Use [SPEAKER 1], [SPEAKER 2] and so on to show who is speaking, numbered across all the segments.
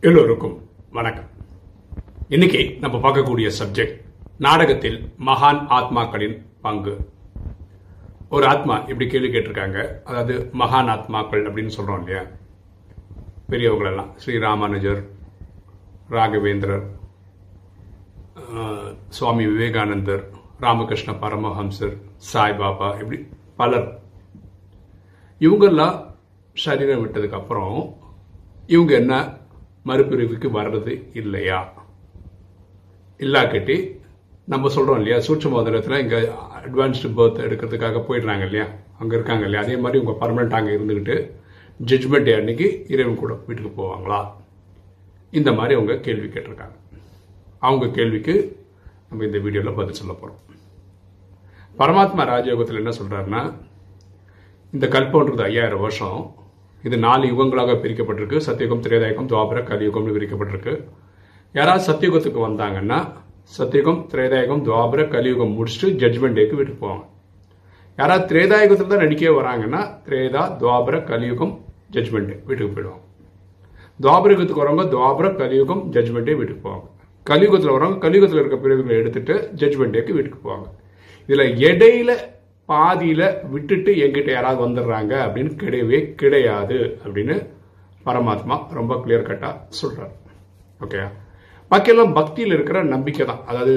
[SPEAKER 1] எல்லோருக்கும் வணக்கம். இன்னைக்கு நம்ம பார்க்கக்கூடிய சப்ஜெக்ட் நாடகத்தில் மகான் ஆத்மாக்களின் பங்கு. ஒரு ஆத்மா இப்படி கேள்வி கேட்டிருக்காங்க. அதாவது மகான் ஆத்மாக்கள் அப்படின்னு சொல்றோம் இல்லையா? பெரியவங்களெல்லாம் ஸ்ரீ ராமானுஜர் ராகவேந்திரர் சுவாமி விவேகானந்தர் ராமகிருஷ்ண பரமஹம்சர் சாய்பாபா இப்படி பலர். இவங்கெல்லாம் சரீரம் விட்டதுக்கப்புறம் இவங்க என்ன மறுபிரிவுக்கு வர்றது இல்லையா? இல்லாக்கட்டி நம்ம சொல்றோம் இல்லையா? சூட்ச மோதிரத்தில் அட்வான்ஸ்டு பர்த் எடுக்கிறதுக்காக போயிடுறாங்க இல்லையா? அங்கே இருக்காங்க இல்லையா? அதே மாதிரி உங்கள் பர்மனெண்ட் அங்கே இருந்துக்கிட்டு ஜட்ஜ்மெண்ட் டே அன்னைக்கு இறைவன் கூட வீட்டுக்கு போவாங்களா? இந்த மாதிரி அவங்க கேள்வி கேட்டிருக்காங்க. அவங்க கேள்விக்கு நம்ம இந்த வீடியோவில் பதில் சொல்ல போகிறோம் பரமாத்மா ராஜயோகத்தில் என்ன சொல்கிறாருன்னா இந்த கல்பன்றது ஐயாயிரம் வருஷம் இது நாலு யுகங்களாக பிரிக்கப்பட்டிருக்கு. சத்தியுகம் திரேதாயுகம் துவாபர கலியுகம்னு பிரிக்கப்பட்டிருக்கு. யாராவது சத்தியுகத்துக்கு வந்தாங்கன்னா சத்தியுகம் திரேதாயுகம் துவாபர கலியுகம் முடிச்சுட்டு ஜட்ஜ்மெண்ட் டேக்கு வீட்டுக்கு போவாங்க. யாராவது திரேதாயுகத்தில் தான் நடிக்கவே வராங்கன்னா திரேதா துவாபர கலியுகம் ஜட்ஜ்மெண்ட் டே வீட்டுக்கு போயிடுவாங்க. துவாபரகத்துக்கு வரவங்க துவாபர கலியுகம் ஜட்ஜ்மெண்ட் டே வீட்டுக்கு போவாங்க. கலியுகத்தில் வரவங்க கலியுகத்தில் இருக்க பிரிவுகளை எடுத்துட்டு ஜட்ஜ்மெண்ட் டேக்கு வீட்டுக்கு போவாங்க. இதில் இடையில பாதியில் விட்டுட்டு என்கிட்ட யாராவது வந்துடுறாங்க அப்படின்னு கிடையவே கிடையாது அப்படின்னு பரமாத்மா ரொம்ப கிளியர் கட்டாக சொல்கிறார் ஓகே பாக்கியெல்லாம் பக்தியில் இருக்கிற நம்பிக்கை தான். அதாவது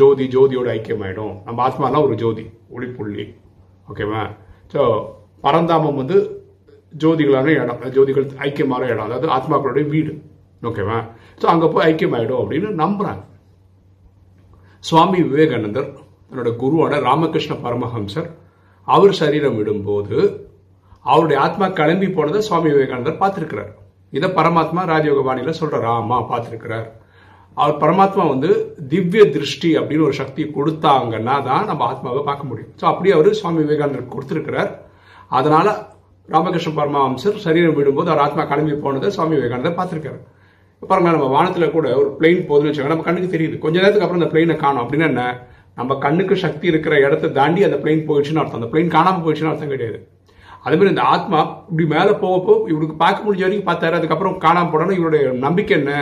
[SPEAKER 1] ஜோதி ஜோதியோட ஐக்கியமாயிடும். நம்ம ஆத்மாலாம் ஒரு ஜோதி ஒளிப்புள்ளி. ஓகேவா ஸோ பரந்தாமம் வந்து ஜோதிகளான இடம். ஜோதிகள் ஐக்கியமான இடம். அதாவது ஆத்மாக்களுடைய வீடு. ஓகேவா ஸோ அங்கே போய் ஐக்கியமாயிடும் அப்படின்னு நம்புறாங்க. சுவாமி விவேகானந்தர் தன்னோட குருவான ராமகிருஷ்ண பரமஹம்சர் அவர் சரீரம் விடும்போது அவருடைய ஆத்மா கிளம்பி போனதை சுவாமி விவேகானந்தர் பார்த்துருக்கிறார். இதை பரமாத்மா ராஜயோக பாணியில் சொல்கிறார் ஆமா பார்த்துருக்கிறார். அவர் பரமாத்மா வந்து திவ்ய திருஷ்டி அப்படின்னு ஒரு சக்தி கொடுத்தாங்கன்னா தான் நம்ம ஆத்மாவை பார்க்க முடியும். ஸோ அப்படி அவர் சுவாமி விவேகானந்தர் கொடுத்துருக்கிறார். அதனால ராமகிருஷ்ண பரமஹம்சர் சரீரம் விடும்போது அவர் ஆத்மா கிளம்பி போனதை சுவாமி விவேகானந்தர் பார்த்துருக்காரு பாருங்க நம்ம வானத்தில் கூட ஒரு பிளெயின் போகுதுன்னு வச்சுக்கோங்க நம்ம கண்ணுக்கு தெரியுது. கொஞ்ச நேரத்துக்கு அப்புறம் அந்த பிளெயினை காணும். அப்படின்னா என்ன? நம்ம கண்ணுக்கு சக்தி இருக்கிற இடத்தை தாண்டி அந்த பிளெயின் போயிடுச்சுன்னு அர்த்தம். அந்த பிளெயின் காணாமல் போயிடுச்சுன்னு அர்த்தம் கிடையாது. அதே மாதிரி இந்த ஆத்மா இப்படி மேலே போகப்போ இவருக்கு பார்க்க முடிஞ்ச வரைக்கும் பார்த்தாரு. அதுக்கப்புறம் காணாமல் போடணும் இவருடைய நம்பிக்கை என்ன?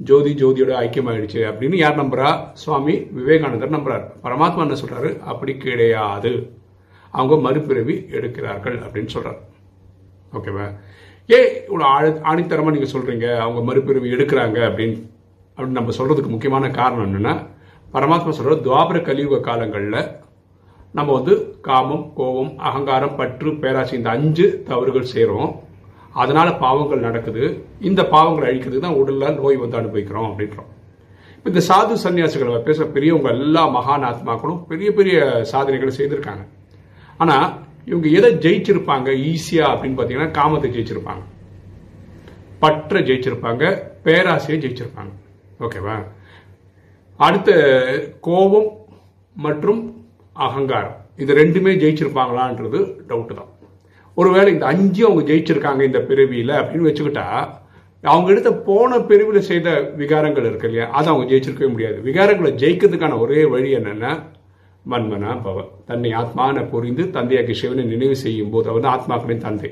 [SPEAKER 1] ஜோதி ஜோதியோட ஐக்கியமாயிடுச்சு அப்படின்னு யார் நம்புறா? சுவாமி விவேகானந்தர் நம்புறாரு. பரமாத்மா என்ன சொல்றாரு? அப்படி கிடையாது. அவங்க மறுபிறவி எடுக்கிறார்கள் அப்படின்னு சொல்றாரு. ஓகேவா ஏன் இவ்வளோ ஆழ ஆணித்தரமாக நீங்கள் சொல்கிறீங்க அவங்க மறுபிறவி எடுக்கிறாங்க அப்படின்னு. அப்படின்னு நம்ம சொல்கிறதுக்கு முக்கியமான காரணம் என்னென்னா பரமாத்மா சொல்கிற துவாபர கலியுக காலங்களில் நம்ம வந்து காமம் கோபம் அகங்காரம் பற்று பேராசி இந்த அஞ்சு தவறுகள் செய்கிறோம் அதனால் பாவங்கள் நடக்குது. இந்த பாவங்களை அழிக்கிறதுக்கு தான் உடலில் நோய் வந்து அனுபவிக்கிறோம் அப்படின்றோம். இப்போ இந்த சாது சன்னியாசிகளை பேச பெரியவங்க எல்லா மகான் ஆத்மாக்களும் பெரிய பெரிய சாதனைகளை செய்திருக்காங்க. ஆனால் இவங்க எதை ஜெயிச்சிருப்பாங்க? ஈஸியா அப்படின்னு பார்த்தீங்கன்னா காமத்தை ஜெயிச்சிருப்பாங்க. பற்ற ஜெயிச்சிருப்பாங்க பேராசையை ஜெயிச்சிருப்பாங்க. ஓகேவா? அடுத்த கோபம் மற்றும் அகங்காரம். இது ரெண்டுமே ஜெயிச்சிருப்பாங்களான்றது டவுட்டு தான். ஒருவேளை இந்த அஞ்சு அவங்க ஜெயிச்சிருக்காங்க இந்த பிறவியில் அப்படின்னு வச்சுக்கிட்டா அவங்க எடுத்த போன பிரிவில் செய்த விகாரங்கள் இருக்கு இல்லையா? அதை அவங்க ஜெயிச்சிருக்கவே முடியாது. விகாரங்களை ஜெயிக்கிறதுக்கான ஒரே வழி என்னென்னா மன்மனா பவ. தன்னை ஆத்மான புரிந்து தந்தையாக்கி சிவனை நினைவு செய்யும் போது அவர் தான் ஆத்மாக்களின் தந்தை.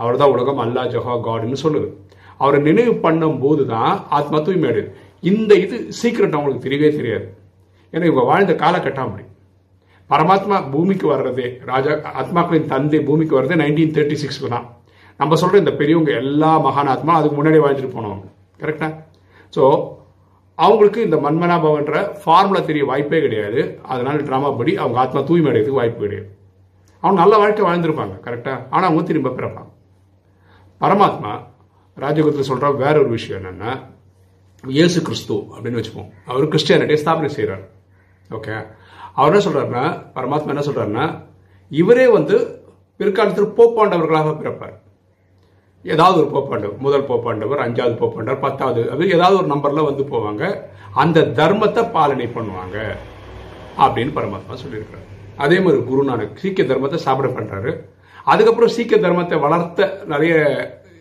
[SPEAKER 1] அவர் தான் உலகம் அல்லா ஜஹா காடுன்னு சொல்லுது. அவரை நினைவு பண்ணும் போது தான் ஆத்மா தூய்மையடையுது. இந்த இது சீக்கிரம் அவங்களுக்கு தெரியவே தெரியாது. ஏன்னா இவங்க வாழ்ந்த காலகட்டம் அப்படி பரமாத்மா பூமிக்கு வர்றதே ராஜா ஆத்மாக்களின் தந்தை பூமிக்கு வர்றதே நைன்டீன் தேர்ட்டி சிக்ஸ்க்கு தான். நம்ம சொல்கிற இந்த பெரியவங்க எல்லா மகான் ஆத்மா அதுக்கு முன்னாடி வாழ்ந்துட்டு போனவங்க. கரெக்டா ஸோ அவங்களுக்கு இந்த மன்மனாபவன்ற ஃபார்முலா தெரிய வாய்ப்பே கிடையாது. அதனால ட்ராமா படி அவங்க ஆத்மா தூய்மை அடையிறதுக்கு வாய்ப்பு கிடையாது. அவங்க நல்ல வாழ்க்கை வாழ்ந்திருப்பாங்க கரெக்டாக ஆனால் அவங்க திரும்ப பிறப்பாங்க. பரமாத்மா ராஜகுரத்தில் சொல்கிற வேற ஒரு விஷயம் என்னென்னா இயேசு கிறிஸ்து அப்படின்னு வச்சுப்போம். அவர் கிறிஸ்டியானிட்டியை ஸ்தாபனை செய்கிறார் ஓகே அவர் என்ன சொல்கிறாருன்னா பரமாத்மா என்ன சொல்கிறாருன்னா இவரே வந்து பிற்காலத்தில் போப்பாண்டவர்களாக பிறப்பார். ஏதாவது ஒரு போப்பாண்டவர் முதல் போப்பாண்டவர் அஞ்சாவது போப்பாண்டவர் பத்தாவது அது ஏதாவது ஒரு நம்பரில் வந்து போவாங்க. அந்த தர்மத்தை பாலனை பண்ணுவாங்க அப்படின்னு பரமாத்மா சொல்லியிருக்கிறார். அதே மாதிரி குருநானக் சீக்கிய தர்மத்தை சாப்பிட பண்ணுறாரு அதுக்கப்புறம் சீக்கிய தர்மத்தை வளர்த்த நிறைய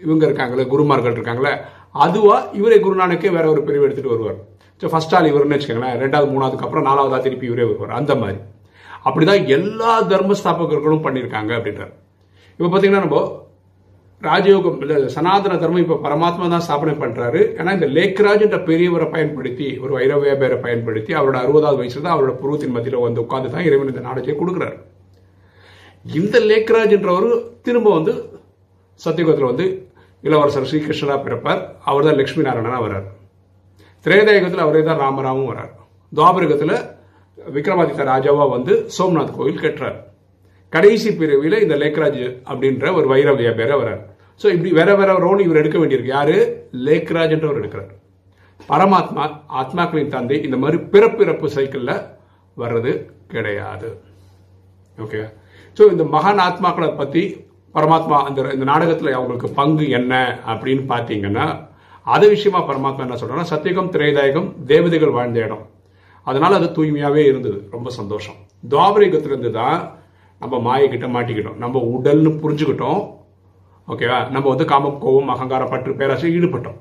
[SPEAKER 1] இவங்க இருக்காங்களே குருமார்கள் இருக்காங்களே அதுவா இவரே குருநானக்கே வேற ஒரு பிரிவு எடுத்துட்டு வருவார். ஸோ ஃபர்ஸ்ட் ஆள் இவருன்னு வச்சுக்கோங்களேன் ரெண்டாவது மூணாவதுக்கு அப்புறம் நாலாவதா திருப்பி இவரே வருவார். அந்த மாதிரி. அப்படிதான் எல்லா தர்ம ஸ்தாபகர்களும் பண்ணியிருக்காங்க அப்படின்றார். இப்போ பார்த்தீங்கன்னா நம்ம ராஜயோகம் இல்லை சனாதன தர்மம் இப்போ பரமாத்மா தான் ஸ்தாபனை பண்ணுறாரு ஏன்னா இந்த லேக்ராஜ் என்ற பெரியவரை பயன்படுத்தி ஒரு வைரவிய பேரை பயன்படுத்தி அவரோட அறுபதாவது வயசுல தான் அவரோட புருவத்தின் மத்தியில் வந்து உட்காந்து தான் இறைவன் இந்த நாடகத்தை கொடுக்குறாரு. இந்த லேக்ராஜ் என்றவர் திரும்ப வந்து சத்தியகுதத்தில் வந்து இளவரசர் ஸ்ரீகிருஷ்ணனாக பிறப்பார். அவர் தான் லட்சுமி நாராயணனா வர்றார். திரேதாயுகத்தில் அவரே தான் ராமராவும் வர்றார். துவாபரகத்தில் விக்ரமாதித்த ராஜாவாக வந்து சோம்நாத் கோயில் கட்டுறார். கடைசி பிரிவில் இந்த லேக்ராஜ் அப்படின்ற ஒரு வைர வியாபார வர்றார். ஸோ இப்படி வேற வேற ரோல் இவர் எடுக்க வேண்டியிருக்கு. யாரு? லேக்ராஜ் என்றவர் எடுக்கிறார். பரமாத்மா ஆத்மாக்களின் தந்தை இந்த மாதிரி பிறப்பிறப்பு சைக்கிளில் வர்றது கிடையாது. ஓகே ஸோ இந்த மகான் ஆத்மாக்களை பற்றி பரமாத்மா அந்த இந்த நாடகத்தில் அவங்களுக்கு பங்கு என்ன அப்படின்னு பார்த்தீங்கன்னா அது விஷயமா பரமாத்மா என்ன சொல்கிறேன்னா சத்தியகம் திரைதாயகம் தேவதைகள் வாழ்ந்த இடம். அதனால் அது தூய்மையாகவே இருந்தது. ரொம்ப சந்தோஷம். துவாபரிகத்திலிருந்து தான் நம்ம மாயை மாட்டிக்கிட்டோம். நம்ம உடல்னு புரிஞ்சுக்கிட்டோம். ஓகேவா? நம்ம வந்து காமம் கோபம் அகங்காரம் பற்று பேராசை ஈடுபட்டோம்.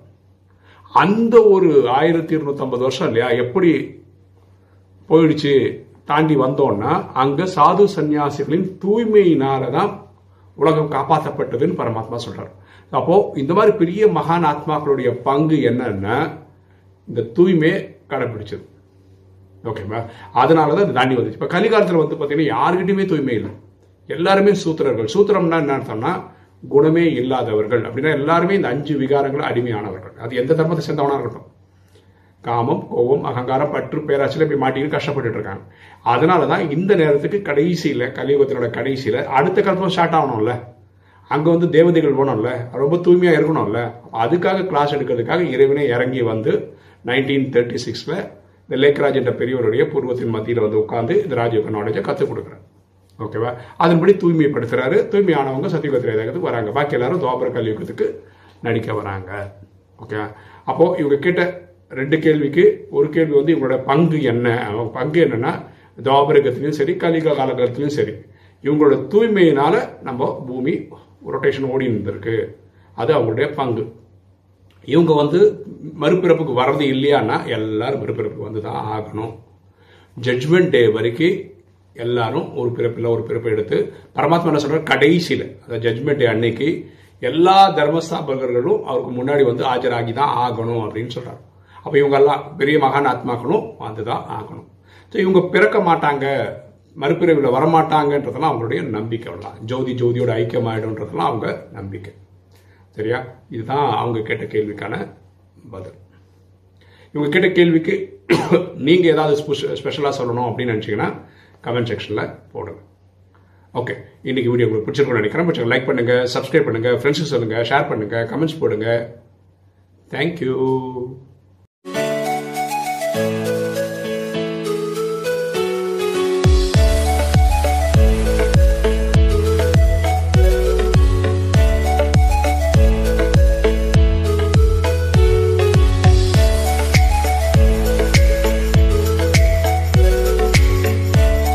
[SPEAKER 1] அந்த ஒரு ஆயிரத்தி இருநூத்தம்பது வருஷம் இல்லையா? எப்படி போயிடுச்சு? தாண்டி வந்தோம்னா அங்கே சாது சந்நியாசிகளின் தூய்மையினால தான் உலகம் காப்பாற்றப்பட்டதுன்னு பரமாத்மா சொல்றார். அப்போ இந்த மாதிரி பெரிய மகான் ஆத்மாக்களுடைய பங்கு என்னன்னா இந்த தூய்மை கடைபிடிச்சது. ஓகேவா அதனால தான் இது தாண்டி வந்துச்சு. இப்போ கலிகாலத்தில் வந்து பார்த்தீங்கன்னா யாருக்கிட்டையுமே தூய்மை இல்லை. எல்லாருமே சூத்திரர்கள். சூத்திரம்னா என்ன அர்த்தம்னா குணமே இல்லாதவர்கள். அப்படின்னா எல்லாருமே இந்த அஞ்சு விகாரங்கள் அடிமையானவர்கள். அது எந்த தர்மத்தை சேர்ந்தவனாக இருக்கட்டும். காமம் கோபம் அகங்காரம் பற்று பேராசியில் போய் மாட்டிக்கிட்டு கஷ்டப்பட்டுட்டு இருக்காங்க அதனால தான் இந்த நேரத்துக்கு கடைசியில் கலியுகத்தினோட கடைசியில் அடுத்த கல்பம் ஸ்டார்ட் ஆகணும்ல. அங்கே வந்து தேவதைகள் போகணும்ல. ரொம்ப தூய்மையாக இருக்கணும்ல. அதுக்காக கிளாஸ் எடுக்கிறதுக்காக இறைவனே இறங்கி வந்து நைன்டீன் தேர்ட்டி சிக்ஸில் இந்த லேக்ராஜ் என்ற பெரியவருடைய பூர்வத்தின் மத்தியில் வந்து உட்காந்து இந்த ராஜயோக நாலேஜை கற்றுக் கொடுக்குறாரு. ஓகேவா அதன்படி தூய்மைப்படுத்துறாரு. தூய்மையானவங்க சத்தியகத்திரேதகத்துக்கு வராங்க. பாக்கி எல்லாரும் துவாபர கலியுகத்துக்கு நடிக்க வராங்க. ஓகே அப்போது இவங்க கிட்ட ரெண்டு கேள்விக்கு ஒரு கேள்வி வந்து இவங்களோட பங்கு என்ன? அவங்க பங்கு என்னன்னா துவாபரகத்திலையும் சரி கலிக காலகட்டத்திலையும் சரி. இவங்களோட தூய்மையினால நம்ம பூமி ரொட்டேஷன் ஓடி இருந்திருக்கு. அது அவங்களுடைய பங்கு. இவங்க வந்து மறுபிறப்புக்கு வர்றது இல்லையான்னா எல்லாரும் மறுபிறப்புக்கு வந்து தான் ஆகணும். ஜட்ஜ்மெண்ட் டே வரைக்கும் எல்லாரும் ஒரு பிறப்பில் ஒரு பிறப்பை எடுத்து பரமாத்மா என்ன சொல்றாரு? கடைசியில் அதாவது ஜட்ஜ்மெண்ட் டே அன்னைக்கு எல்லா தர்மஸ்தாபகர்களும் அவருக்கு முன்னாடி வந்து ஆஜராகி தான் ஆகணும் அப்படின்னு சொல்றாரு. அப்போ இவங்கெல்லாம் பெரிய மகான் ஆத்மாக்களும் வந்து தான் ஆகணும். ஸோ இவங்க பிறக்க மாட்டாங்க மறுபிறவியில் வரமாட்டாங்கன்றதெல்லாம் அவங்களுடைய நம்பிக்கை வரலாம் ஜோதி ஜோதியோட ஐக்கியமாயிடும்ன்றதெல்லாம் அவங்க நம்பிக்கை. சரியா? இதுதான் அவங்க கேட்ட கேள்விக்கான பதில். இவங்க கேட்ட கேள்விக்கு நீங்கள் ஏதாவது ஸ்பெஷலாக சொல்லணும் அப்படின்னு நினச்சிங்கன்னா கமெண்ட் செக்ஷனில் போடுங்க. ஓகே இன்னைக்கு வீடியோ உங்களுக்கு பிடிச்சிருக்கணும்னு நினைக்கிறேன். பிடிச்சிருக்க லைக் பண்ணுங்கள் சப்ஸ்கிரைப் பண்ணுங்கள் ஃப்ரெண்ட்ஸுக்கு சொல்லுங்கள் ஷேர் பண்ணுங்கள் கமெண்ட்ஸ் போடுங்க. தேங்க்யூ